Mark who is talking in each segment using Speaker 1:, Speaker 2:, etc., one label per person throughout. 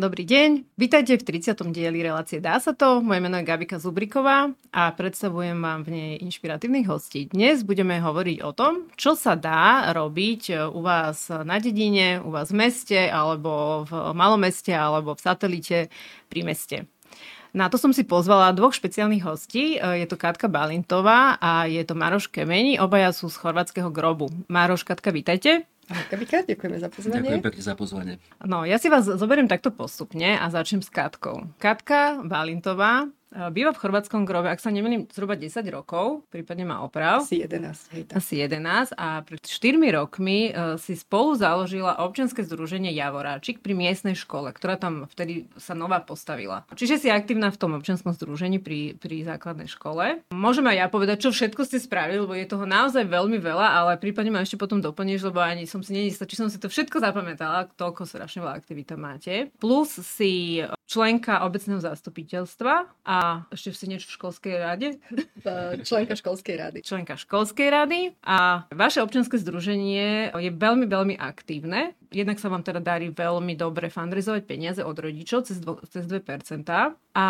Speaker 1: Dobrý deň, vítajte v 30. dieli relácie Dá sa to. Moje meno je Gabika Zubriková a predstavujem vám v nej inšpiratívnych hostí. Dnes budeme hovoriť o tom, čo sa dá robiť u vás na dedine, u vás v meste, alebo v malom meste, alebo v satelite pri meste. Na to som si pozvala dvoch špeciálnych hostí. Je to Katka Balintová a je to Maroš Kemeni. Obaja sú z chorvátskeho grobu. Maroš, Katka, vítajte.
Speaker 2: Kabika, ďakujeme za pozvanie.
Speaker 3: Ďakujem pekne za pozvanie.
Speaker 1: No, ja si vás zoberiem takto postupne a začnem s Katkou. Katka Valintová Býva v chorvátskom grobe, ak sa nemýlim, zhruba 10 rokov, prípadne má oprav.
Speaker 2: Asi 11. Hej,
Speaker 1: tak. Asi 11 a pred 4 rokmi uh, si spolu založila občianske združenie Javoráčik pri miestnej škole, ktorá tam vtedy sa nová postavila. Čiže si aktívna v tom občianskom združení pri, pri základnej škole. Môžem aj ja povedať, čo všetko ste spravili, lebo je toho naozaj veľmi veľa, ale prípadne ma ešte potom doplníš, lebo ani som si neistá, či som si to všetko zapamätala, toľko strašne veľa aktivita máte. Plus si členka obecného zastupiteľstva a ešte si niečo v školskej rade?
Speaker 2: Členka školskej rady.
Speaker 1: Členka školskej rady a vaše občianske združenie je veľmi, veľmi aktívne. Jednak sa vám teda darí veľmi dobre fundraizovať peniaze od rodičov cez, dvo, cez 2% a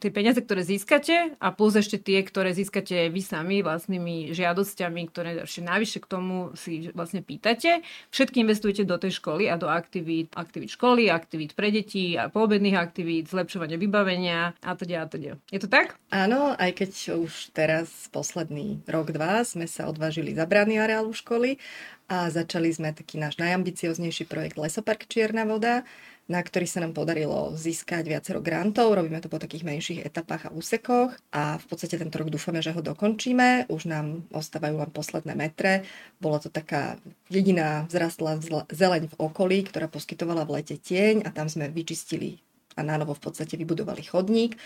Speaker 1: tie peniaze, ktoré získate a plus ešte tie, ktoré získate vy sami vlastnými žiadosťami, ktoré ešte navyše k tomu si vlastne pýtate, všetky investujete do tej školy a do aktivít, aktivít školy, aktivít pre deti a poobedných aktivít, zlepšovania vybavenia a teda a teda. Je to tak?
Speaker 2: Áno, aj keď už teraz posledný rok, dva sme sa odvážili za brány areálu školy a začali sme taký náš najambicioznejší projekt Lesopark Čierna voda, na ktorý sa nám podarilo získať viacero grantov. Robíme to po takých menších etapách a úsekoch a v podstate tento rok dúfame, že ho dokončíme. Už nám ostávajú len posledné metre. Bola to taká jediná vzrastlá zeleň v okolí, ktorá poskytovala v lete tieň a tam sme vyčistili a na novo v podstate vybudovali chodník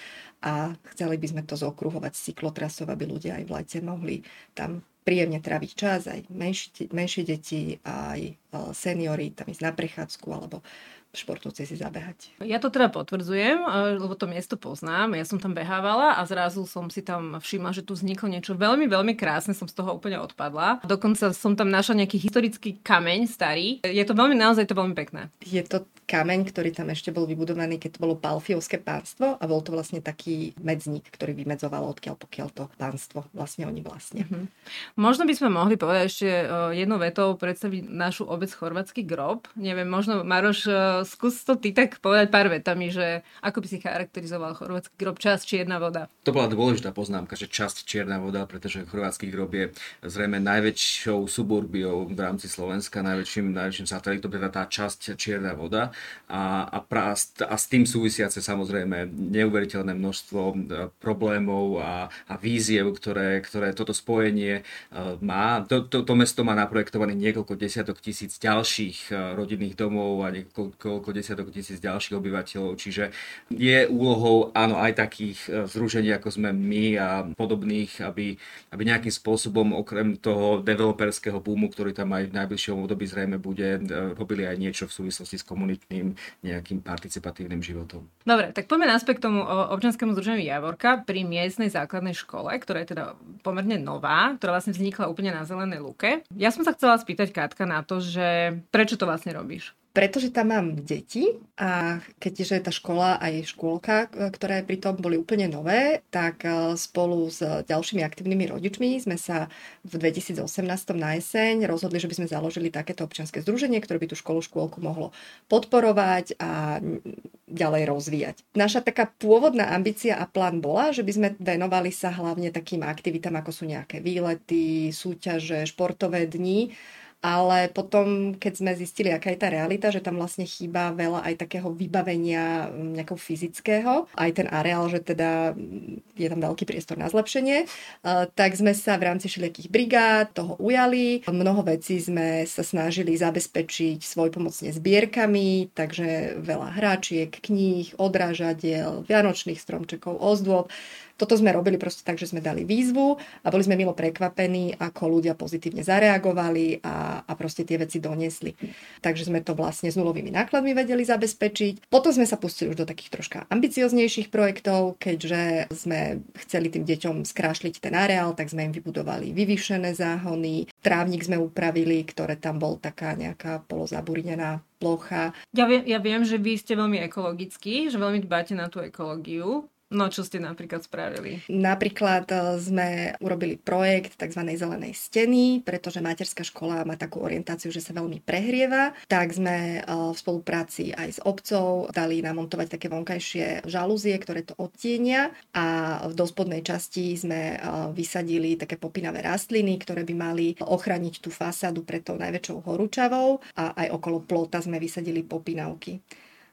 Speaker 2: a chceli by sme to zokruhovať s cyklotrasou, aby ľudia aj v lete mohli tam príjemne tráviť čas, aj menšie, menšie deti, aj e, seniory tam ísť na prechádzku alebo športovci si zabehať.
Speaker 1: Ja to teda potvrdzujem, e, lebo to miesto poznám. Ja som tam behávala a zrazu som si tam všimla, že tu vzniklo niečo veľmi, veľmi krásne. Som z toho úplne odpadla. Dokonca som tam našla nejaký historický kameň starý. Je to veľmi, naozaj to veľmi pekné.
Speaker 2: Je to kameň, ktorý tam ešte bol vybudovaný, keď to bolo Palfiovské pánstvo a bol to vlastne taký medzník, ktorý vymedzoval odkiaľ pokiaľ to pánstvo vlastne oni vlastne. Mm-hmm.
Speaker 1: Možno by sme mohli povedať ešte e, jednou vetou predstaviť našu obec Chorvátsky grob. Neviem, možno Maroš, e, skús to ty tak povedať pár vetami, že ako by si charakterizoval Chorvátsky grob, časť Čierna voda.
Speaker 3: To bola dôležitá poznámka, že časť Čierna voda, pretože Chorvátsky grob je zrejme najväčšou suburbiou v rámci Slovenska, najväčším, najväčším satelitom, teda tá časť Čierna voda a, a, pra, a s tým súvisiace samozrejme neuveriteľné množstvo e, problémov a, a víziev, ktoré, ktoré toto spojenie e, má. To, to, to mesto má naprojektované niekoľko desiatok tisíc ďalších e, rodinných domov a niekoľko desiatok tisíc ďalších obyvateľov, čiže je úlohou áno aj takých združení ako sme my a podobných, aby, aby nejakým spôsobom okrem toho developerského boomu, ktorý tam aj v najbližšom období zrejme bude, robili aj niečo v súvislosti s komunitným nejakým participatívnym životom.
Speaker 1: Dobre, tak poďme naspäť k tomu občanskému združeniu Javorka pri miestnej základnej škole, ktorá je teda pomerne nová, ktorá vlastne vznikla úplne na zelenej luke. Ja som sa chcela spýtať Katka na to, že prečo to vlastne robíš?
Speaker 2: Pretože tam mám deti a keďže tá škola aj škôlka, ktoré pri tom boli úplne nové, tak e, spolu s ďalšími aktívnymi rodičmi sme sa v 2018 na jeseň rozhodli, že by sme založili takéto občianske združenie, ktoré by tú školu škôlku mohlo podporovať a ďalej rozvíjať. Naša taká pôvodná ambícia a plán bola, že by sme venovali sa hlavne takým aktivitám, ako sú nejaké výlety, súťaže, športové dni, ale potom, keď sme zistili, aká je tá realita, že tam vlastne chýba veľa aj takého vybavenia mm, nejakého fyzického, aj ten areál, že teda mm, je tam veľký priestor na zlepšenie, tak sme sa v rámci všelijakých brigád toho ujali. Mnoho vecí sme sa snažili zabezpečiť svojpomocne zbierkami, takže veľa hráčiek, kníh, odrážadiel, vianočných stromčekov, ozdôb. Toto sme robili proste tak, že sme dali výzvu a boli sme milo prekvapení, ako ľudia pozitívne zareagovali a a proste tie veci doniesli. Takže sme to vlastne s nulovými nákladmi vedeli zabezpečiť. Potom sme sa pustili už do takých troška ambicioznejších projektov, keďže sme chceli tým deťom skrášliť ten areál, tak sme im vybudovali vyvýšené záhony, trávnik sme upravili, ktoré tam bol taká nejaká polozaburinená plocha.
Speaker 1: Ja viem, ja viem, že vy ste veľmi ekologickí, že veľmi dbáte na tú ekológiu. No, čo ste napríklad spravili?
Speaker 2: Napríklad e, sme urobili projekt tzv. zelenej steny, pretože materská škola má takú orientáciu, že sa veľmi prehrieva. Tak sme e, v spolupráci aj s obcov dali namontovať také vonkajšie žalúzie, ktoré to odtienia a v dospodnej časti sme e, vysadili také popínavé rastliny, ktoré by mali ochraniť tú fasádu pred tou najväčšou horúčavou a aj okolo plota sme vysadili popínavky.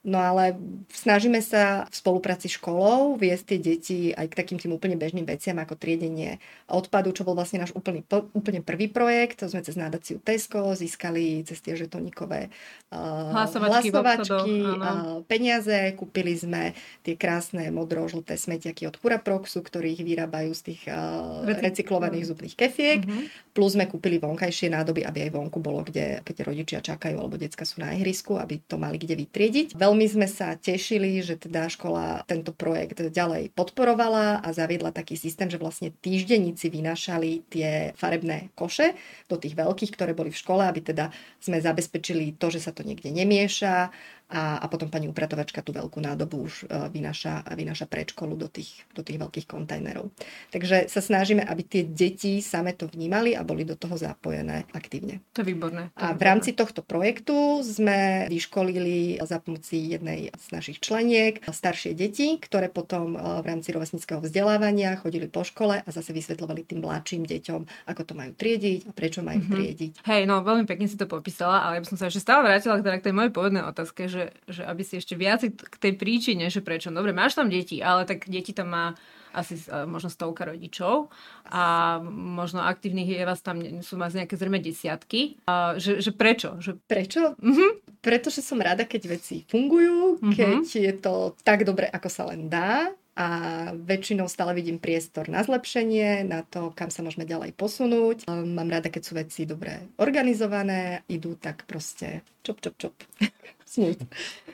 Speaker 2: No ale snažíme sa v spolupráci s školou viesť tie deti aj k takým tým úplne bežným veciam ako triedenie odpadu, čo bol vlastne náš úplný, úplne prvý projekt. To sme cez nádaciu Tesco získali cez tie žetonikové uh, hlasovačky, hlasovačky uh, peniaze. Kúpili sme tie krásne modro-žlté smetiaky od Huraproxu, ktorých vyrábajú z tých uh, recyklovaných zubných kefiek. Uh-huh. Plus sme kúpili vonkajšie nádoby, aby aj vonku bolo, kde, keď rodičia čakajú alebo decka sú na ihrisku, aby to mali kde vytriediť. Veľmi Veľmi sme sa tešili, že teda škola tento projekt ďalej podporovala a zaviedla taký systém, že vlastne týždenníci vynášali tie farebné koše do tých veľkých, ktoré boli v škole, aby teda sme zabezpečili to, že sa to niekde nemieša, a, a potom pani upratovačka tú veľkú nádobu už uh, vynáša, vynáša pred školu do tých, do tých veľkých kontajnerov. Takže sa snažíme, aby tie deti same to vnímali a boli do toho zapojené aktívne.
Speaker 1: To je výborné.
Speaker 2: To a v rámci tohto projektu sme vyškolili za pomoci jednej z našich členiek staršie deti, ktoré potom uh, v rámci rovesnického vzdelávania chodili po škole a zase vysvetľovali tým mladším deťom, ako to majú triediť a prečo majú mm-hmm. triediť.
Speaker 1: Hej, no veľmi pekne si to popísala, ale ja by som sa ešte stále vrátila k tej mojej povednej otázke, že že, aby si ešte viac k tej príčine, že prečo. Dobre, máš tam deti, ale tak deti tam má asi uh, možno stovka rodičov a možno aktívnych je vás tam, sú vás nejaké zrejme desiatky. Uh, že, že prečo? Že...
Speaker 2: Prečo? Uh-huh. Pretože som rada, keď veci fungujú, uh-huh. keď je to tak dobre, ako sa len dá a väčšinou stále vidím priestor na zlepšenie, na to, kam sa môžeme ďalej posunúť. Mám rada, keď sú veci dobre organizované, idú tak proste čop, čop, čop. Smut.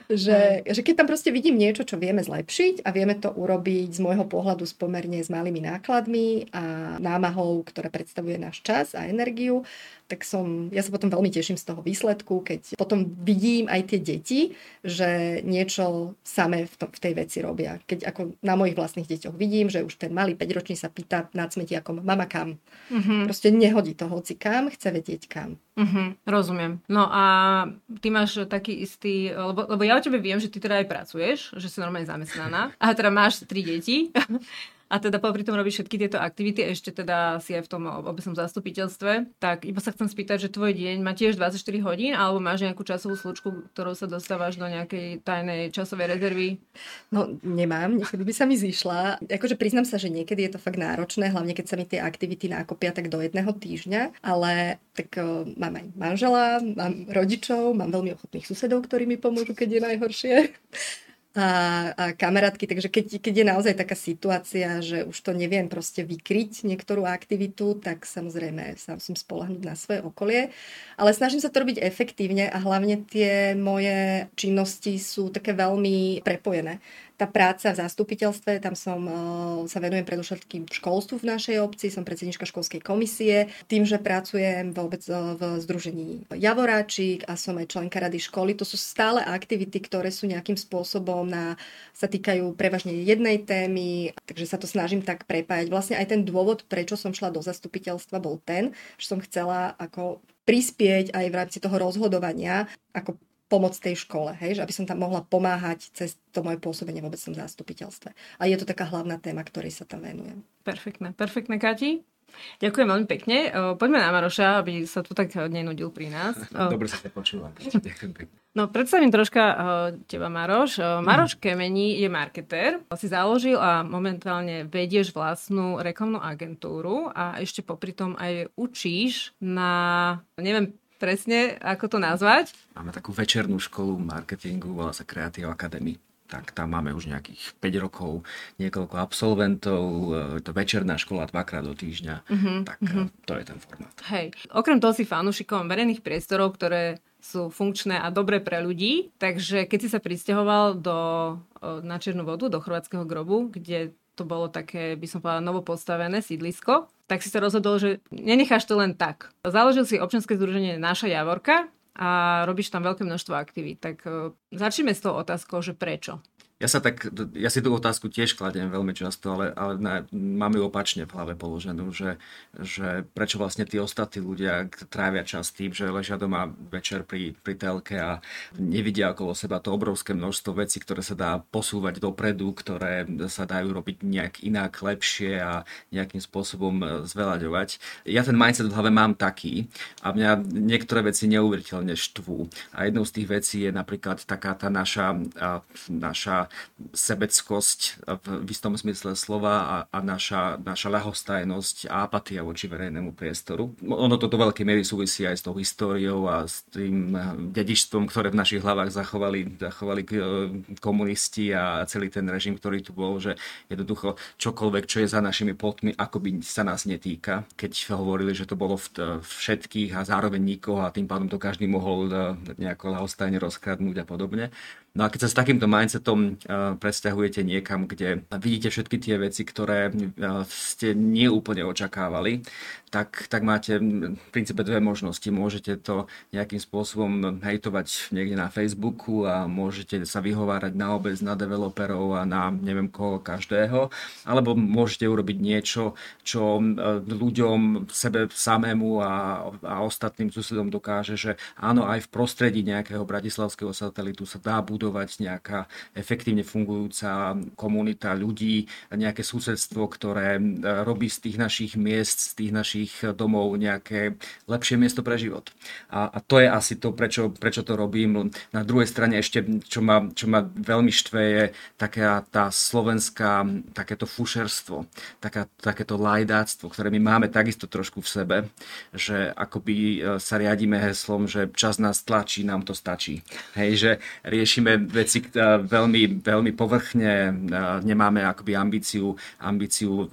Speaker 2: Že, že keď tam proste vidím niečo, čo vieme zlepšiť a vieme to urobiť z môjho pohľadu s pomerne s malými nákladmi a námahou, ktorá predstavuje náš čas a energiu, tak som, ja sa potom veľmi teším z toho výsledku, keď potom vidím aj tie deti, že niečo samé v, to, v tej veci robia. Keď ako na mojich vlastných deťoch vidím, že už ten malý 5-ročný sa pýta nad smetiakom, mama kam? Mm-hmm. Proste nehodí to hoci kam, chce vedieť kam.
Speaker 1: Mm-hmm, rozumiem. No a ty máš taký istý, lebo, lebo ja o tebe viem, že ty teda aj pracuješ, že si normálne zamestnaná. A teda máš tri deti a teda popri tom robíš všetky tieto aktivity, ešte teda si aj v tom obecnom zastupiteľstve, tak iba sa chcem spýtať, že tvoj deň má tiež 24 hodín, alebo máš nejakú časovú slučku, ktorou sa dostávaš do nejakej tajnej časovej rezervy?
Speaker 2: No nemám, niekedy by sa mi zišla. Akože priznám sa, že niekedy je to fakt náročné, hlavne keď sa mi tie aktivity nakopia tak do jedného týždňa, ale tak uh, mám aj manžela, mám rodičov, mám veľmi ochotných susedov, ktorí mi pomôžu, keď je najhoršie a, a kamarátky, takže keď, keď je naozaj taká situácia, že už to neviem proste vykryť niektorú aktivitu, tak samozrejme sa musím spolahnúť na svoje okolie, ale snažím sa to robiť efektívne a hlavne tie moje činnosti sú také veľmi prepojené tá práca v zastupiteľstve, tam som uh, sa venujem predovšetkým školstvu v našej obci, som predsednička školskej komisie. Tým, že pracujem vôbec uh, v združení Javoráčik a som aj členka rady školy, to sú stále aktivity, ktoré sú nejakým spôsobom na, sa týkajú prevažne jednej témy, takže sa to snažím tak prepájať. Vlastne aj ten dôvod, prečo som šla do zastupiteľstva, bol ten, že som chcela ako prispieť aj v rámci toho rozhodovania, ako pomoc tej škole, hej, že aby som tam mohla pomáhať cez to moje pôsobenie v obecnom zástupiteľstve. A je to taká hlavná téma, ktorej sa tam venujem.
Speaker 1: Perfektné, perfektné, Kati. Ďakujem veľmi pekne. Poďme na Maroša, aby sa tu tak nenudil pri nás.
Speaker 3: Dobre sa to. Ďakujem pekne.
Speaker 1: No, predstavím troška teba, Maroš. Maroš Kemení je marketér. Si založil a momentálne vedieš vlastnú reklamnú agentúru a ešte popri tom aj učíš na, neviem presne, ako to nazvať.
Speaker 3: Máme takú večernú školu marketingu, volá sa Creative Academy. tak tam máme už nejakých 5 rokov, niekoľko absolventov, je to večerná škola dvakrát do týždňa, uh-huh, tak uh-huh. to je ten formát.
Speaker 1: Hej, okrem toho si fanúšikom verejných priestorov, ktoré sú funkčné a dobré pre ľudí. Takže keď si sa pristahoval do, na Černú vodu, do chorvátskeho grobu, kde to bolo také, by som povedala, novopostavené sídlisko, tak si sa rozhodol, že nenecháš to len tak. Založil si občianske združenie Naša Javorka a robíš tam veľké množstvo aktivít. Tak začneme s tou otázkou, že prečo?
Speaker 3: Ja sa tak, ja si tú otázku tiež kladiem veľmi často, ale, ale na, mám ju opačne v hlave položenú, že, že prečo vlastne tí ostatní ľudia trávia čas tým, že ležia doma večer pri, pri telke a nevidia okolo seba to obrovské množstvo vecí, ktoré sa dá posúvať dopredu, ktoré sa dajú robiť nejak inak, lepšie a nejakým spôsobom e, zveľaďovať. Ja ten mindset v hlave mám taký a mňa niektoré veci neuveriteľne štvú. A jednou z tých vecí je napríklad taká tá naša, naša sebeckosť v istom smysle slova a, a naša, naša ľahostajnosť a apatia voči verejnému priestoru. Ono to do veľkej miery súvisí aj s tou históriou a s tým eh, dedičstvom, ktoré v našich hlavách zachovali, zachovali eh, komunisti a celý ten režim, ktorý tu bol, že jednoducho čokoľvek, čo je za našimi plotmi, by sa nás netýka. Keď hovorili, že to bolo v, všetkých a zároveň nikoho a tým pádom to každý mohol eh, nejako ľahostajne rozkradnúť a podobne. No a keď sa s takýmto mindsetom uh, presťahujete niekam, kde vidíte všetky tie veci, ktoré uh, ste neúplne očakávali, tak, tak máte v princípe dve možnosti. Môžete to nejakým spôsobom hejtovať niekde na Facebooku a môžete sa vyhovárať na obec, na developerov a na neviem koho každého, alebo môžete urobiť niečo, čo ľuďom, sebe samému a, a ostatným susedom dokáže, že áno, aj v prostredí nejakého bratislavského satelitu sa dá budovať nejaká efektívne fungujúca komunita ľudí, nejaké susedstvo, ktoré robí z tých našich miest, z tých našich našich domov nejaké lepšie miesto pre život. A, a to je asi to, prečo, prečo to robím. Na druhej strane ešte, čo ma, čo ma veľmi štve, je taká tá slovenská, takéto fušerstvo, taká, takéto lajdáctvo, ktoré my máme takisto trošku v sebe, že akoby e, sa riadíme heslom, že čas nás tlačí, nám to stačí. Hej, že riešime veci e, veľmi, veľmi povrchne, e, nemáme akoby ambíciu, ambíciu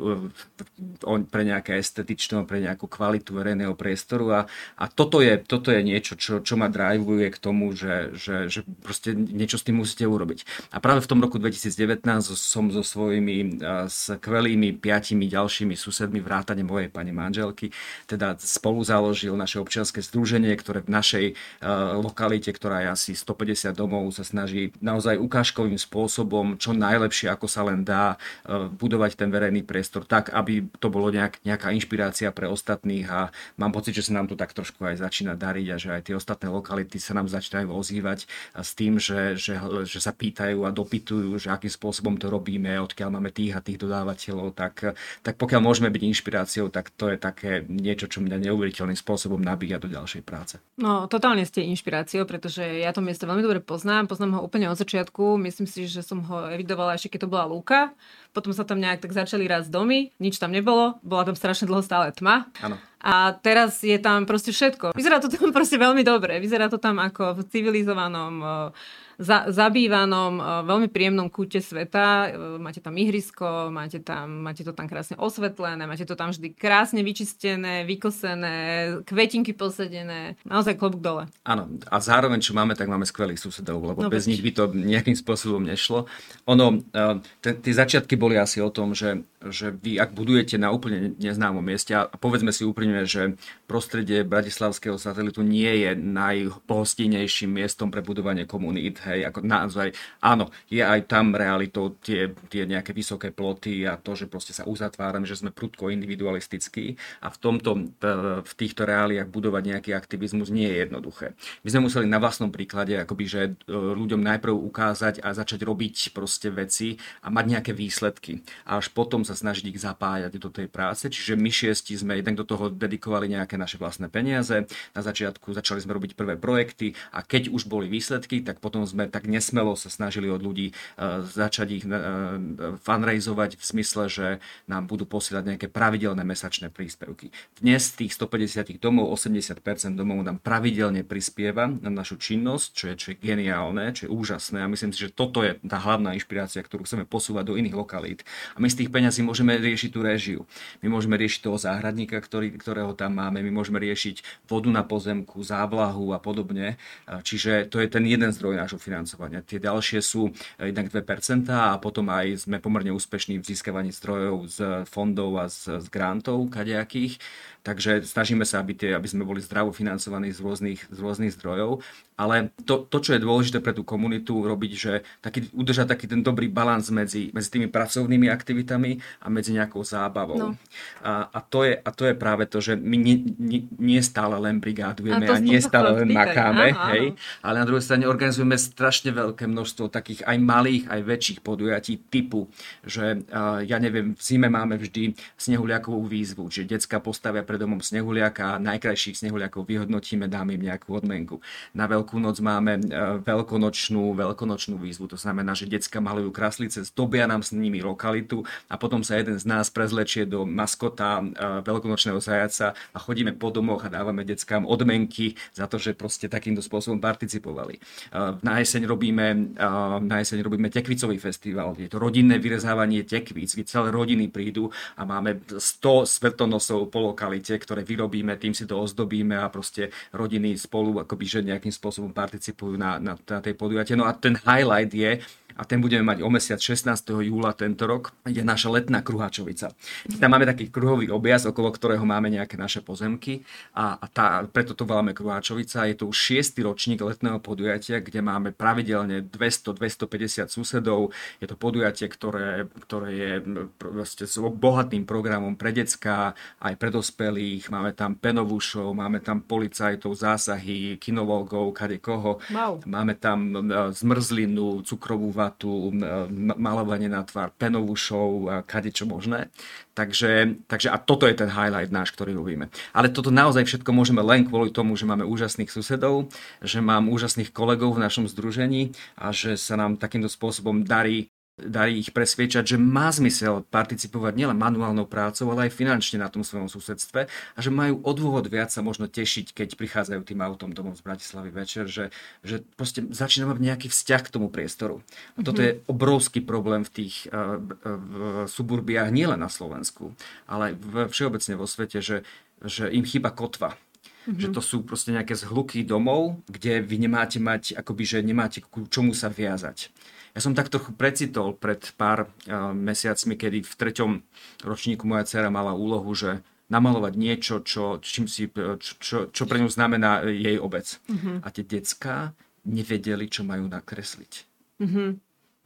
Speaker 3: pre nejaké estetičné, pre nejakú kvalitu verejného priestoru a, a toto, je, toto je niečo, čo, čo ma drivuje k tomu, že, že, že proste niečo s tým musíte urobiť. A práve v tom roku 2019 som so svojimi skvelými piatimi ďalšími susedmi vrátane mojej pani manželky, teda spolu založil naše občianske združenie, ktoré v našej uh, lokalite, ktorá je asi 150 domov, sa snaží naozaj ukážkovým spôsobom, čo najlepšie, ako sa len dá, uh, budovať ten verejný priestor tak, aby to bolo nejak, nejaká inšpirácia pre ostatných a mám pocit, že sa nám to tak trošku aj začína dariť a že aj tie ostatné lokality sa nám začínajú ozývať s tým, že, že, že sa pýtajú a dopytujú, že akým spôsobom to robíme, odkiaľ máme tých a tých dodávateľov, tak, tak pokiaľ môžeme byť inšpiráciou, tak to je také niečo, čo mňa neuveriteľným spôsobom nabíja do ďalšej práce.
Speaker 1: No, totálne ste inšpiráciou, pretože ja to miesto veľmi dobre poznám, poznám ho úplne od začiatku, myslím si, že som ho evidovala ešte keď to bola Lúka, potom sa tam nejak tak začali raz domy, nič tam nebolo, bola tam strašne dlho stále tma.
Speaker 3: Áno.
Speaker 1: A teraz je tam proste všetko. Vyzerá to tam proste veľmi dobre. Vyzerá to tam ako v civilizovanom za, zabývanom, veľmi príjemnom kúte sveta. Máte tam ihrisko, máte, tam, máte to tam krásne osvetlené, máte to tam vždy krásne vyčistené, vykosené, kvetinky posedené. Naozaj klobúk dole.
Speaker 3: Áno, a zároveň, čo máme, tak máme skvelých susedov, lebo no, bez nich by to nejakým spôsobom nešlo. Ono, tie začiatky boli asi o tom, že že vy ak budujete na úplne neznámom mieste a povedzme si úprimne, že prostredie bratislavského satelitu nie je najpohostinejším miestom pre budovanie komunít, hej, ako naozaj, áno, je aj tam realitou tie, tie nejaké vysoké ploty a to, že proste sa uzatvárame, že sme prudko individualistickí a v tomto, v týchto reáliách budovať nejaký aktivizmus nie je jednoduché. My sme museli na vlastnom príklade akoby, že e, ľuďom najprv ukázať a začať robiť proste veci a mať nejaké výsledky. A až potom sa snažiť ich zapájať do tej práce. Čiže my šiesti sme jednak do toho dedikovali nejaké naše vlastné peniaze. Na začiatku začali sme robiť prvé projekty a keď už boli výsledky, tak potom sme tak nesmelo sa snažili od ľudí začať ich fundraizovať v smysle, že nám budú posielať nejaké pravidelné mesačné príspevky. Dnes tých 150 domov, 80% domov nám pravidelne prispieva na našu činnosť, čo je, čo je geniálne, čo je úžasné a myslím si, že toto je tá hlavná inšpirácia, ktorú chceme posúvať do iných lokalít. A my z tých peňazí môžeme riešiť tú réžiu. My môžeme riešiť toho záhradníka, ktorý, ktorého tam máme, my môžeme riešiť vodu na pozemku, závlahu a podobne. Čiže to je ten jeden zdroj nášho financovania. Tie ďalšie sú jednak 2% a potom aj sme pomerne úspešní v získavaní zdrojov z fondov a z, z grantov kadejakých. Takže snažíme sa, aby, tie, aby sme boli zdravo financovaní z rôznych, z rôznych zdrojov. Ale to, to, čo je dôležité pre tú komunitu robiť, že taký, udržať taký ten dobrý balans medzi, medzi tými pracovnými aktivitami a medzi nejakou zábavou. No. A, a, to je, a to je práve to, že my nie, nie, nie stále len brigádujeme a, a nie stále len makáme, aha, hej, ale na druhej strane organizujeme strašne veľké množstvo takých aj malých, aj väčších podujatí typu, že uh, ja neviem, v zime máme vždy snehuliakovú výzvu, že decka postavia pred domom snehuliaka a najkrajších snehuliakov vyhodnotíme, dáme im nejakú odmenku. Na Veľkú noc máme e, veľkonočnú, veľkonočnú výzvu. To znamená, že decka malujú kraslice, zdobia nám s nimi lokalitu a potom sa jeden z nás prezlečie do maskota e, veľkonočného zajaca a chodíme po domoch a dávame deckám odmenky za to, že proste takýmto spôsobom participovali. E, na jeseň robíme, na jeseň robíme tekvicový festival. Je to rodinné vyrezávanie tekvíc, kde celé rodiny prídu a máme 100 svetonosov po lokalite, ktoré vyrobíme, tým si to ozdobíme a proste rodiny spolu akoby že nejakým spôsobom spôsobom participujú na, na, na tej podujatie. No a ten highlight je, a ten budeme mať o mesiac 16. júla tento rok, je naša letná kruhačovica. Tam máme taký kruhový objazd, okolo ktorého máme nejaké naše pozemky a, a tá, preto to voláme kruhačovica. Je to už šiestý ročník letného podujatia, kde máme pravidelne 200-250 susedov. Je to podujatie, ktoré, ktoré je proste s bohatým programom pre decka, aj pre dospelých. Máme tam penovú show, máme tam policajtov, zásahy, kinologov, kade koho. Wow. Máme tam e, zmrzlinu, cukrovú vatu, malovanie na tvár, penovú show, kade čo možné. Takže, takže a toto je ten highlight náš, ktorý robíme. Ale toto naozaj všetko môžeme len kvôli tomu, že máme úžasných susedov, že mám úžasných kolegov v našom združení a že sa nám takýmto spôsobom darí darí ich presviečať, že má zmysel participovať nielen manuálnou prácou, ale aj finančne na tom svojom susedstve a že majú odôvod viac sa možno tešiť, keď prichádzajú tým autom domov z Bratislavy večer, že, že proste začína mať nejaký vzťah k tomu priestoru. A toto mm-hmm. je obrovský problém v tých uh, v suburbiách nielen na Slovensku, ale v, všeobecne vo svete, že, že im chýba kotva. Mm-hmm. Že to sú proste nejaké zhluky domov, kde vy nemáte mať, akoby, že nemáte k čomu sa viazať. Ja som tak trochu precitol pred pár uh, mesiacmi, kedy v treťom ročníku moja dcera mala úlohu, že namalovať niečo, čo, čím si, čo, čo, čo pre ňu znamená jej obec. Mm-hmm. A tie decka nevedeli, čo majú nakresliť. Mm-hmm.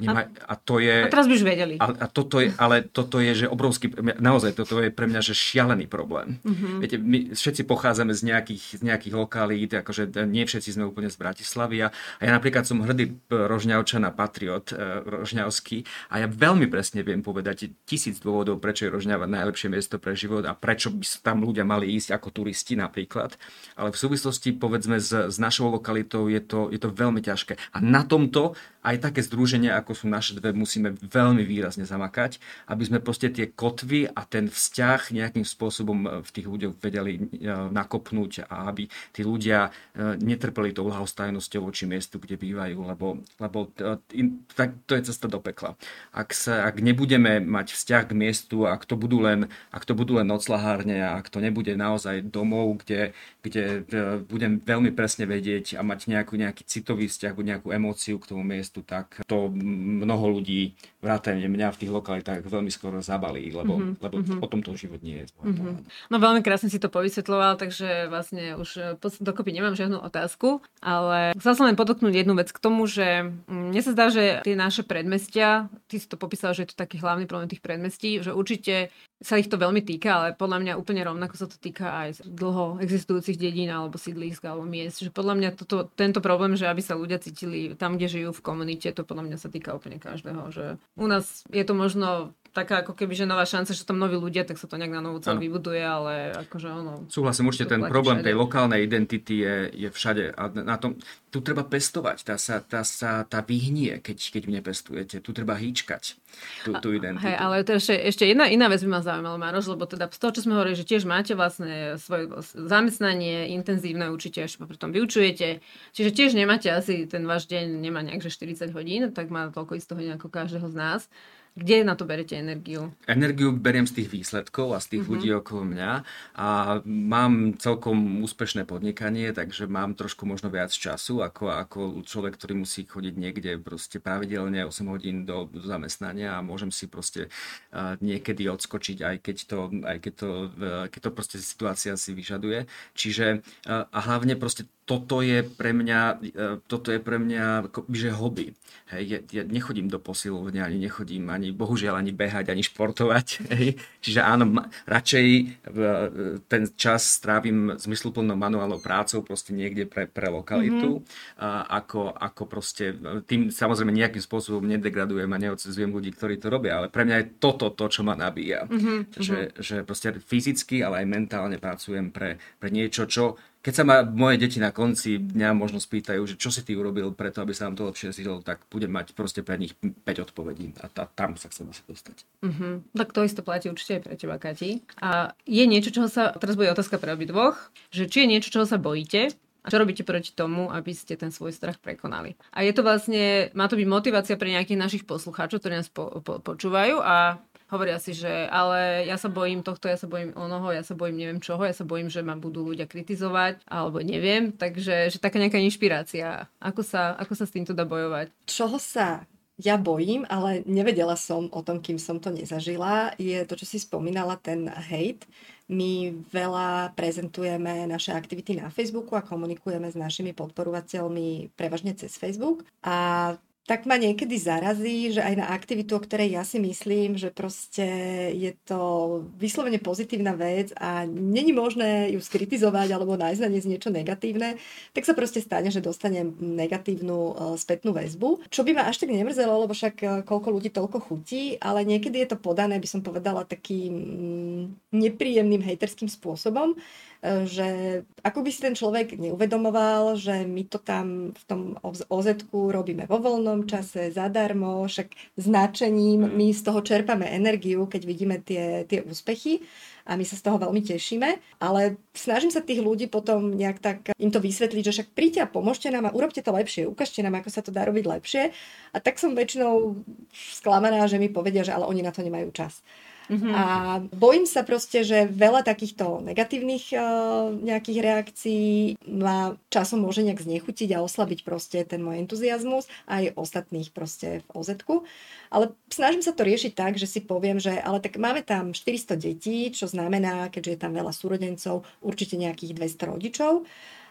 Speaker 3: Nemá, a, to je...
Speaker 1: A teraz by už vedeli.
Speaker 3: A, a toto je, ale toto je, že obrovský, naozaj toto je pre mňa, že šialený problém. Mm-hmm. Viete, my všetci pochádzame z nejakých, z nejakých lokalít, akože nie všetci sme úplne z Bratislavy a, a ja napríklad som hrdý Rožňavčan a patriot e, Rožňavský a ja veľmi presne viem povedať tisíc dôvodov, prečo je Rožňava najlepšie miesto pre život a prečo by tam ľudia mali ísť ako turisti napríklad. Ale v súvislosti povedzme s, s našou lokalitou je to, je to veľmi ťažké. A na tomto aj také združenia, ako sú naše dve, musíme veľmi výrazne zamakať, aby sme proste tie kotvy a ten vzťah nejakým spôsobom e, v tých ľuďoch vedeli e, nakopnúť a aby tí ľudia e, netrpeli tou lahostajnosťou voči miestu, kde bývajú, lebo, lebo tak, to je cesta do pekla. Ak, sa, ak nebudeme mať vzťah k miestu, ak to budú len, ak to budú len noclahárne ak to nebude naozaj domov, kde, kde budem veľmi presne vedieť a mať nejakú, nejaký citový vzťah, nejakú emóciu k tomu miestu, tak to mnoho ľudí, vrátane mňa v tých lokalitách veľmi skoro zabalí, lebo, mm-hmm. lebo mm-hmm. o tomto život nie je. Mm-hmm.
Speaker 1: No veľmi krásne si to povysvetloval, takže vlastne už dokopy nemám žiadnu otázku, ale chcel som len podotknúť jednu vec k tomu, že mm, mne sa zdá, že tie naše predmestia, ty si to popísal, že je to taký hlavný problém tých predmestí, že určite sa ich to veľmi týka, ale podľa mňa úplne rovnako sa to týka aj dlho existujúcich dedín alebo sídlisk alebo miest. Že podľa mňa toto, tento problém, že aby sa ľudia cítili tam, kde žijú v komunite, to podľa mňa sa týka úplne každého. Že u nás je to možno taká ako keby, že nová šanca, že tam noví ľudia, tak sa to nejak na novo celé vybuduje, ale akože ono...
Speaker 3: Súhlasím, určite ten problém všade. tej lokálnej identity je, je všade a na tom, tu treba pestovať, tá sa, tá sa tá vyhnie, keď, keď nepestujete, tu treba hýčkať tú, tú identitu.
Speaker 1: Hej, ale to ešte, ešte jedna iná vec by ma zaujímala, Maroš, lebo teda z toho, čo sme hovorili, že tiež máte vlastne svoje zamestnanie intenzívne, určite až pri tom vyučujete, čiže tiež nemáte asi ten váš deň, nemá nejak, že 40 hodín, tak má toľko istého hodín ako každého z nás. Kde na to berete energiu?
Speaker 3: Energiu beriem z tých výsledkov a z tých uh-huh. ľudí okolo mňa a mám celkom úspešné podnikanie, takže mám trošku možno viac času ako, ako človek, ktorý musí chodiť niekde proste pravidelne 8 hodín do, do zamestnania a môžem si proste uh, niekedy odskočiť, aj keď to, aj keď to, uh, keď to proste situácia si vyžaduje. Čiže uh, a hlavne proste toto je pre mňa, e, toto je pre mňa že hobby. Hej, ja, ja nechodím do posilovne, ani nechodím ani, bohužiaľ, ani behať, ani športovať. Hej. Čiže áno, radšej e, ten čas strávim zmysluplnou manuálnou prácou proste niekde pre, pre lokalitu, mm-hmm. a, ako, ako proste, tým samozrejme nejakým spôsobom nedegradujem a neodcezujem ľudí, ktorí to robia, ale pre mňa je toto to, čo ma nabíja. Mm-hmm. Že, že proste fyzicky, ale aj mentálne pracujem pre, pre niečo, čo keď sa ma moje deti na konci dňa možno spýtajú, že čo si ty urobil preto, aby sa nám to lepšie zilo, tak budem mať proste pre nich 5 odpovedí a tá, tam sa chcem asi dostať.
Speaker 1: Uh-huh. Tak to isté platí určite aj pre teba, Kati. A je niečo, čoho sa, teraz bude otázka pre obidvoch, že či je niečo, čoho sa bojíte a čo robíte proti tomu, aby ste ten svoj strach prekonali. A je to vlastne, má to byť motivácia pre nejakých našich poslucháčov, ktorí nás po, po, počúvajú a hovoria si, že ale ja sa bojím tohto, ja sa bojím onoho, ja sa bojím neviem čoho, ja sa bojím, že ma budú ľudia kritizovať, alebo neviem, takže že taká nejaká inšpirácia. Ako sa, ako sa s týmto dá bojovať?
Speaker 2: Čoho sa ja bojím, ale nevedela som o tom, kým som to nezažila, je to, čo si spomínala, ten hate. My veľa prezentujeme naše aktivity na Facebooku a komunikujeme s našimi podporovateľmi prevažne cez Facebook. A tak ma niekedy zarazí, že aj na aktivitu, o ktorej ja si myslím, že proste je to vyslovene pozitívna vec a není možné ju skritizovať alebo nájsť na nej niečo negatívne, tak sa proste stane, že dostanem negatívnu uh, spätnú väzbu. Čo by ma až tak nemrzelo, lebo však uh, koľko ľudí toľko chutí, ale niekedy je to podané, by som povedala, takým mm, nepríjemným hejterským spôsobom, že ako by si ten človek neuvedomoval, že my to tam v tom oz robíme vo voľnom čase, zadarmo, však značením, my z toho čerpame energiu, keď vidíme tie, tie úspechy a my sa z toho veľmi tešíme, ale snažím sa tých ľudí potom nejak tak im to vysvetliť, že však príďte a pomôžte nám a urobte to lepšie, ukážte nám, ako sa to dá robiť lepšie. A tak som väčšinou sklamaná, že mi povedia, že ale oni na to nemajú čas. Mm-hmm. A bojím sa proste, že veľa takýchto negatívnych uh, nejakých reakcií ma časom môže nejak znechutiť a oslabiť proste ten môj entuziasmus aj ostatných proste v oz Ale snažím sa to riešiť tak, že si poviem, že ale tak máme tam 400 detí, čo znamená, keďže je tam veľa súrodencov, určite nejakých 200 rodičov.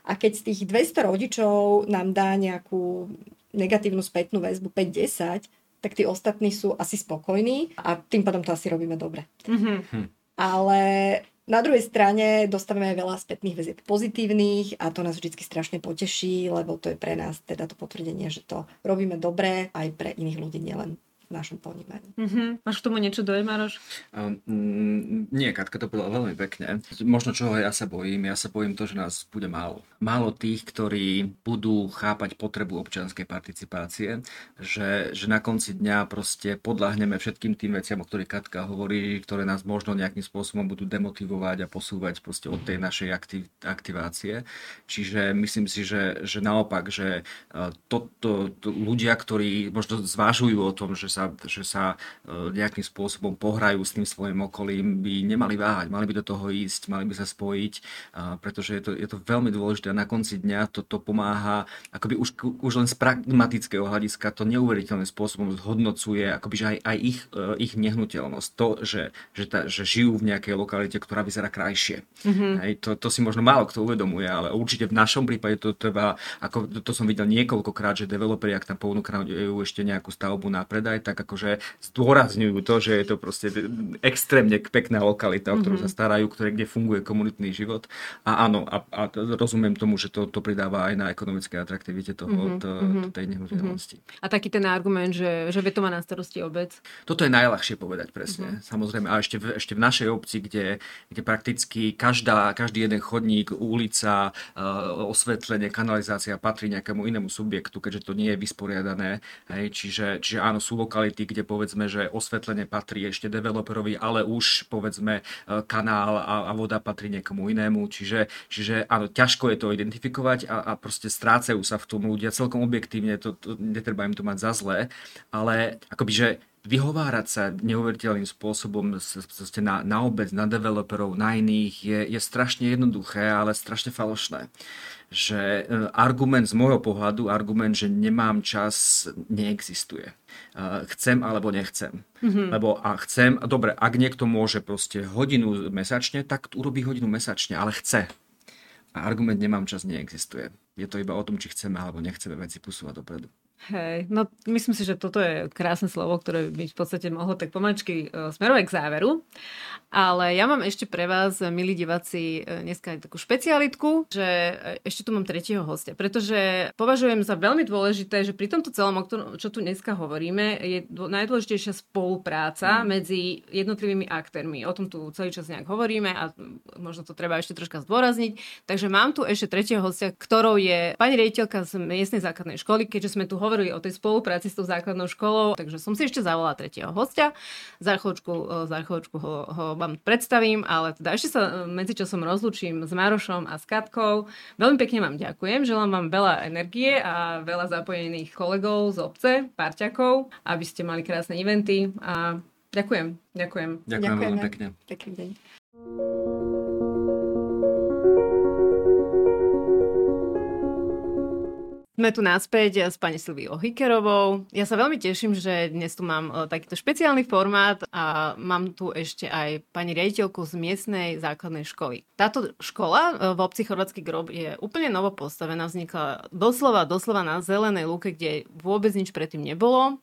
Speaker 2: A keď z tých 200 rodičov nám dá nejakú negatívnu spätnú väzbu 5-10, tak tí ostatní sú asi spokojní a tým pádom to asi robíme dobre. Mm-hmm. Ale na druhej strane dostávame aj veľa spätných väzieb pozitívnych a to nás vždy strašne poteší, lebo to je pre nás teda to potvrdenie, že to robíme dobre aj pre iných ľudí, nielen v našom ponímaní.
Speaker 1: Mm-hmm. Máš k tomu niečo dojem, Maroš?
Speaker 3: Um, nie, Katka to povedala veľmi pekne. Možno čoho ja sa bojím, ja sa bojím to, že nás bude málo. Málo tých, ktorí budú chápať potrebu občianskej participácie, že, že na konci dňa proste podľahneme všetkým tým veciam, o ktorých Katka hovorí, ktoré nás možno nejakým spôsobom budú demotivovať a posúvať proste od tej našej aktiv- aktivácie. Čiže myslím si, že, že naopak, že to, to, to ľudia, ktorí možno zvážujú o tom, že sa sa, že sa e, nejakým spôsobom pohrajú s tým svojim okolím, by nemali váhať, mali by do toho ísť, mali by sa spojiť, pretože je to, je to veľmi dôležité a na konci dňa toto to pomáha, akoby už, už len z pragmatického hľadiska to neuveriteľným spôsobom zhodnocuje akoby, že aj, aj ich, e, ich nehnuteľnosť. To, že, že, ta, že žijú v nejakej lokalite, ktorá vyzerá krajšie. Mm-hmm. Hej, to, to si možno málo kto uvedomuje, ale určite v našom prípade to treba, ako to, to som videl niekoľkokrát, že developeri, ak tam ponúkajú ešte nejakú stavbu na predaj, tak akože zdôrazňujú to, že je to proste extrémne pekná lokalita, o ktorú mm-hmm. sa starajú, ktoré, kde funguje komunitný život. A áno, a, a rozumiem tomu, že to, to pridáva aj na ekonomické atraktivite toho, mm-hmm. to, to, tej nehnuteľnosti.
Speaker 1: Mm-hmm. A taký ten argument, že, že to má na starosti obec?
Speaker 3: Toto je najľahšie povedať presne, mm-hmm. samozrejme. A ešte v, ešte v našej obci, kde, kde prakticky každá, každý jeden chodník, ulica, uh, osvetlenie, kanalizácia patrí nejakému inému subjektu, keďže to nie je vysporiadané. Hej, čiže, čiže áno, sú lokality, kde povedzme, že osvetlenie patrí ešte developerovi, ale už povedzme e, kanál a, a voda patrí niekomu inému. Čiže, čiže áno, ťažko je to identifikovať a, a proste strácajú sa v tom ľudia celkom objektívne, to, to, netreba im to mať za zlé, ale akoby, že vyhovárať sa neuveriteľným spôsobom na, na obec, na developerov, na iných je, je strašne jednoduché, ale strašne falošné že e, argument z môjho pohľadu, argument, že nemám čas, neexistuje. E, chcem alebo nechcem. Mm-hmm. Lebo a chcem, dobre, ak niekto môže proste hodinu mesačne, tak urobí hodinu mesačne, ale chce. A argument nemám čas neexistuje. Je to iba o tom, či chceme alebo nechceme veci posúvať dopredu.
Speaker 1: Hej, no myslím si, že toto je krásne slovo, ktoré by v podstate mohlo tak pomačky uh, smerovať k záveru. Ale ja mám ešte pre vás, milí diváci, uh, dneska takú špecialitku, že uh, ešte tu mám tretieho hostia, pretože považujem za veľmi dôležité, že pri tomto celom, o ktorom, čo tu dneska hovoríme, je najdôležitejšia spolupráca mm. medzi jednotlivými aktérmi. O tom tu celý čas nejak hovoríme a možno to treba ešte troška zdôrazniť. Takže mám tu ešte tretieho hostia, ktorou je pani riaditeľka z miestnej základnej školy, keďže sme tu hovorili hovorili o tej spolupráci s tou základnou školou, takže som si ešte zavolala tretieho hostia. Za chvíľočku, za chvíľočku ho, ho vám predstavím, ale teda ešte sa e, medzičasom rozlučím s Marošom a s Katkou. Veľmi pekne vám ďakujem, želám vám veľa energie a veľa zapojených kolegov z obce, parťakov, aby ste mali krásne eventy a ďakujem. Ďakujem.
Speaker 3: Ďakujem veľmi pekne.
Speaker 2: Pekný deň.
Speaker 1: Sme tu naspäť s pani Silviou Hikerovou. Ja sa veľmi teším, že dnes tu mám e, takýto špeciálny formát a mám tu ešte aj pani riaditeľku z miestnej základnej školy. Táto škola e, v obci Chorvátsky grob je úplne novo postavená, vznikla doslova, doslova na zelenej lúke, kde vôbec nič predtým nebolo.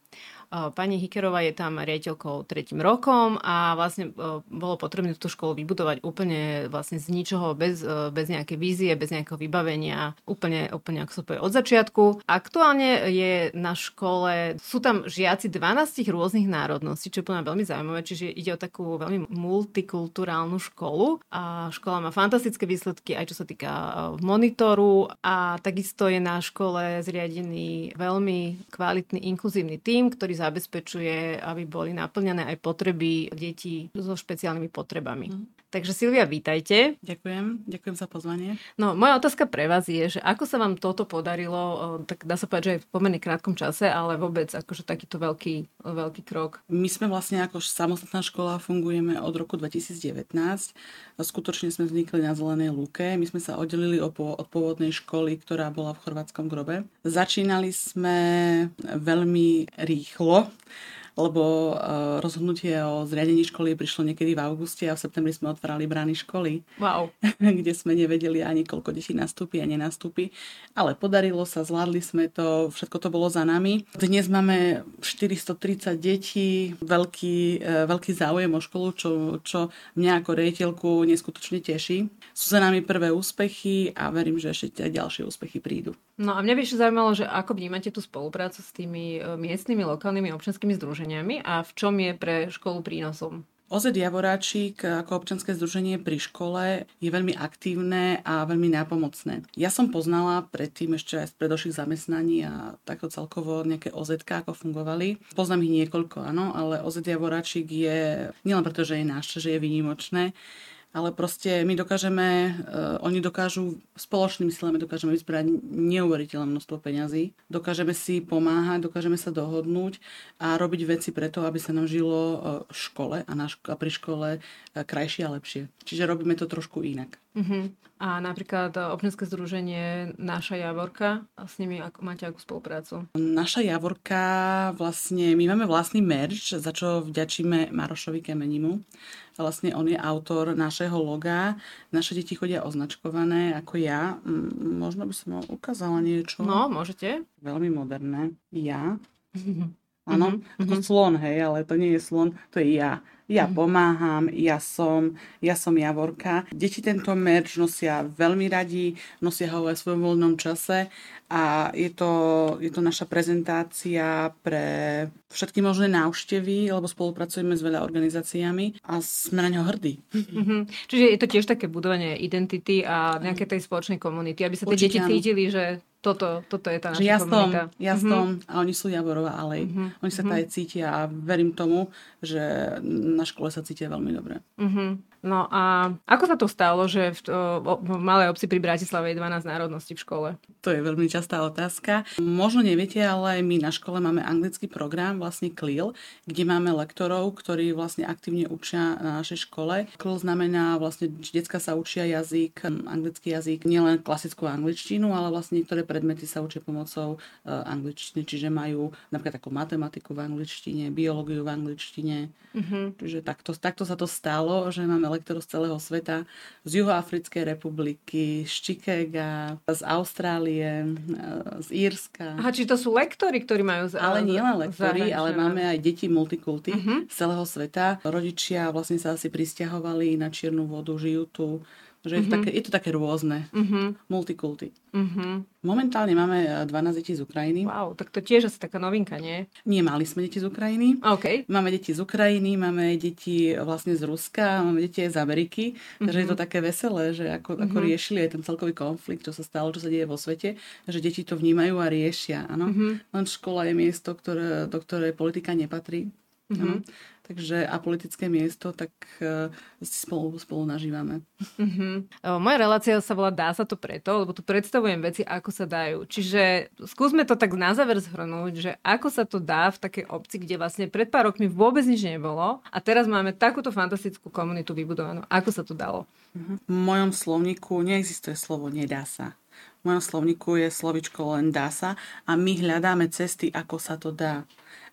Speaker 1: Pani Hikerová je tam riaditeľkou tretím rokom a vlastne bolo potrebné túto školu vybudovať úplne vlastne z ničoho, bez, bez nejakej vízie, bez nejakého vybavenia, úplne, úplne ako sa povie od začiatku. Aktuálne je na škole, sú tam žiaci 12 rôznych národností, čo je plná veľmi zaujímavé, čiže ide o takú veľmi multikulturálnu školu a škola má fantastické výsledky aj čo sa týka monitoru a takisto je na škole zriadený veľmi kvalitný inkluzívny tím, ktorý zabezpečuje, aby boli naplňané aj potreby detí so špeciálnymi potrebami. Mm. Takže Silvia, vítajte.
Speaker 4: Ďakujem, ďakujem za pozvanie.
Speaker 1: No, moja otázka pre vás je, že ako sa vám toto podarilo, tak dá sa povedať, že aj v pomerne krátkom čase, ale vôbec akože takýto veľký, veľký krok.
Speaker 4: My sme vlastne ako samostatná škola fungujeme od roku 2019. Skutočne sme vznikli na Zelenej lúke. My sme sa oddelili od pôvodnej školy, ktorá bola v chorvátskom grobe. Začínali sme veľmi rýchlo lebo uh, rozhodnutie o zriadení školy prišlo niekedy v auguste a v septembri sme otvárali brány školy,
Speaker 1: wow.
Speaker 4: kde sme nevedeli ani koľko detí nastúpi a nenastúpi. Ale podarilo sa, zvládli sme to, všetko to bolo za nami. Dnes máme 430 detí, veľký, uh, veľký záujem o školu, čo, čo mňa ako rejiteľku neskutočne teší. Sú za nami prvé úspechy a verím, že ešte aj ďalšie úspechy prídu.
Speaker 1: No a mňa by ešte zaujímalo, že ako vnímate tú spoluprácu s tými e, miestnymi, lokálnymi občanskými združeniami a v čom je pre školu prínosom?
Speaker 4: OZ Javoráčik ako občanské združenie pri škole je veľmi aktívne a veľmi nápomocné. Ja som poznala predtým ešte aj z predošlých zamestnaní a takto celkovo nejaké OZ ako fungovali. Poznám ich niekoľko, áno, ale OZ Javoráčik je, nielen preto, že je naše, že je výnimočné, ale proste my dokážeme, uh, oni dokážu, spoločnými silami dokážeme vyzbrať neuveriteľné množstvo peňazí, dokážeme si pomáhať, dokážeme sa dohodnúť a robiť veci preto, aby sa nám žilo uh, v škole a, na ško- a pri škole uh, krajšie a lepšie. Čiže robíme to trošku inak.
Speaker 1: Uh-huh. A napríklad občianske združenie Naša Javorka, a s nimi ako, máte akú spoluprácu?
Speaker 4: Naša Javorka, vlastne, my máme vlastný merch, za čo vďačíme Marošovi Kemenimu. Vlastne on je autor našeho loga. Naše deti chodia označkované ako ja. Možno by som ukázala niečo.
Speaker 1: No, môžete.
Speaker 4: Veľmi moderné. Ja. Áno, mm-hmm. ako slon, hej, ale to nie je slon, to je ja. Ja mm. pomáham, ja som, ja som Javorka. Deti tento merch nosia veľmi radi, nosia ho aj v svojom voľnom čase a je to, je to naša prezentácia pre všetky možné návštevy, lebo spolupracujeme s veľa organizáciami a sme na ňo hrdí.
Speaker 1: Mm-hmm. Čiže je to tiež také budovanie identity a nejaké tej spoločnej komunity, aby sa tie deti cítili, že toto, toto je tá naša
Speaker 4: ja
Speaker 1: komunita.
Speaker 4: Som, ja mm-hmm. som a oni sú Javorova alej. Mm-hmm. Oni sa mm-hmm. cítia a verím tomu, že na škole sa cítia veľmi dobre.
Speaker 1: Mm-hmm. No a ako sa to stalo, že v, v malej obci pri Bratislave je 12 národností v škole?
Speaker 4: To je veľmi častá otázka. Možno neviete, ale my na škole máme anglický program, vlastne CLIL, kde máme lektorov, ktorí vlastne aktívne učia na našej škole. CLIL znamená vlastne, že detská sa učia jazyk, anglický jazyk, nielen klasickú angličtinu, ale vlastne niektoré predmety sa učia pomocou uh, angličtiny, čiže majú napríklad takú matematiku v angličtine, biológiu v angličtine. Uh-huh. Čiže takto, takto sa to stalo, že máme lektorov z celého sveta, z Juhoafrickej republiky, z Chicaga, z Austrálie, e, z Írska.
Speaker 1: Aha, či to sú lektory, ktorí majú
Speaker 4: z, Ale nie len lektory, ale máme aj deti multikulty uh-huh. z celého sveta. Rodičia vlastne sa asi pristahovali na Čiernu vodu, žijú tu že je, to mm-hmm. také, je to také rôzne. Mm-hmm. Multikulty. Mm-hmm. Momentálne máme 12 eh, detí z Ukrajiny.
Speaker 1: Wow, tak to tiež asi taká novinka, nie?
Speaker 4: Nie, mali sme deti z Ukrajiny.
Speaker 1: Okay.
Speaker 4: Máme deti z Ukrajiny, máme deti vlastne z Ruska, máme deti aj z Ameriky. Mm-hmm. Takže je to mhm. také veselé, že ako, mm-hmm. ako riešili aj ten celkový konflikt, čo sa stalo, čo sa deje vo svete, že deti to vnímajú a riešia. Áno? Mm-hmm. Len škola je miesto, ktoré, do ktorej politika nepatrí. Mm-hmm. Takže a politické miesto, tak uh, si spolu, spolu nažívame.
Speaker 1: Mm-hmm. Moja relácia sa volá Dá sa to preto, lebo tu predstavujem veci, ako sa dajú. Čiže skúsme to tak na záver zhrnúť, že ako sa to dá v takej obci, kde vlastne pred pár rokmi vôbec nič nebolo a teraz máme takúto fantastickú komunitu vybudovanú. Ako sa to dalo?
Speaker 4: Mm-hmm. V mojom slovníku neexistuje slovo nedá sa. V mojom slovníku je slovičko len dá sa a my hľadáme cesty, ako sa to dá.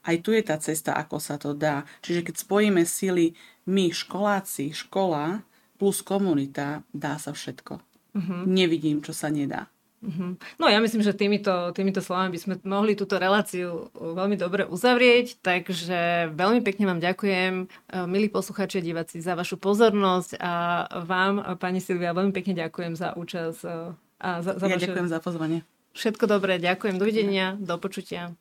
Speaker 4: Aj tu je tá cesta, ako sa to dá. Čiže keď spojíme sily my, školáci, škola plus komunita, dá sa všetko. Uh-huh. Nevidím, čo sa nedá.
Speaker 1: Uh-huh. No ja myslím, že týmito, týmito slovami by sme mohli túto reláciu veľmi dobre uzavrieť, takže veľmi pekne vám ďakujem, eh, milí posluchači a diváci, za vašu pozornosť a vám, pani Silvia, veľmi pekne ďakujem za účasť. A
Speaker 4: za, za ja vaše... ďakujem za pozvanie.
Speaker 1: Všetko dobré, ďakujem, dovidenia, do počutia.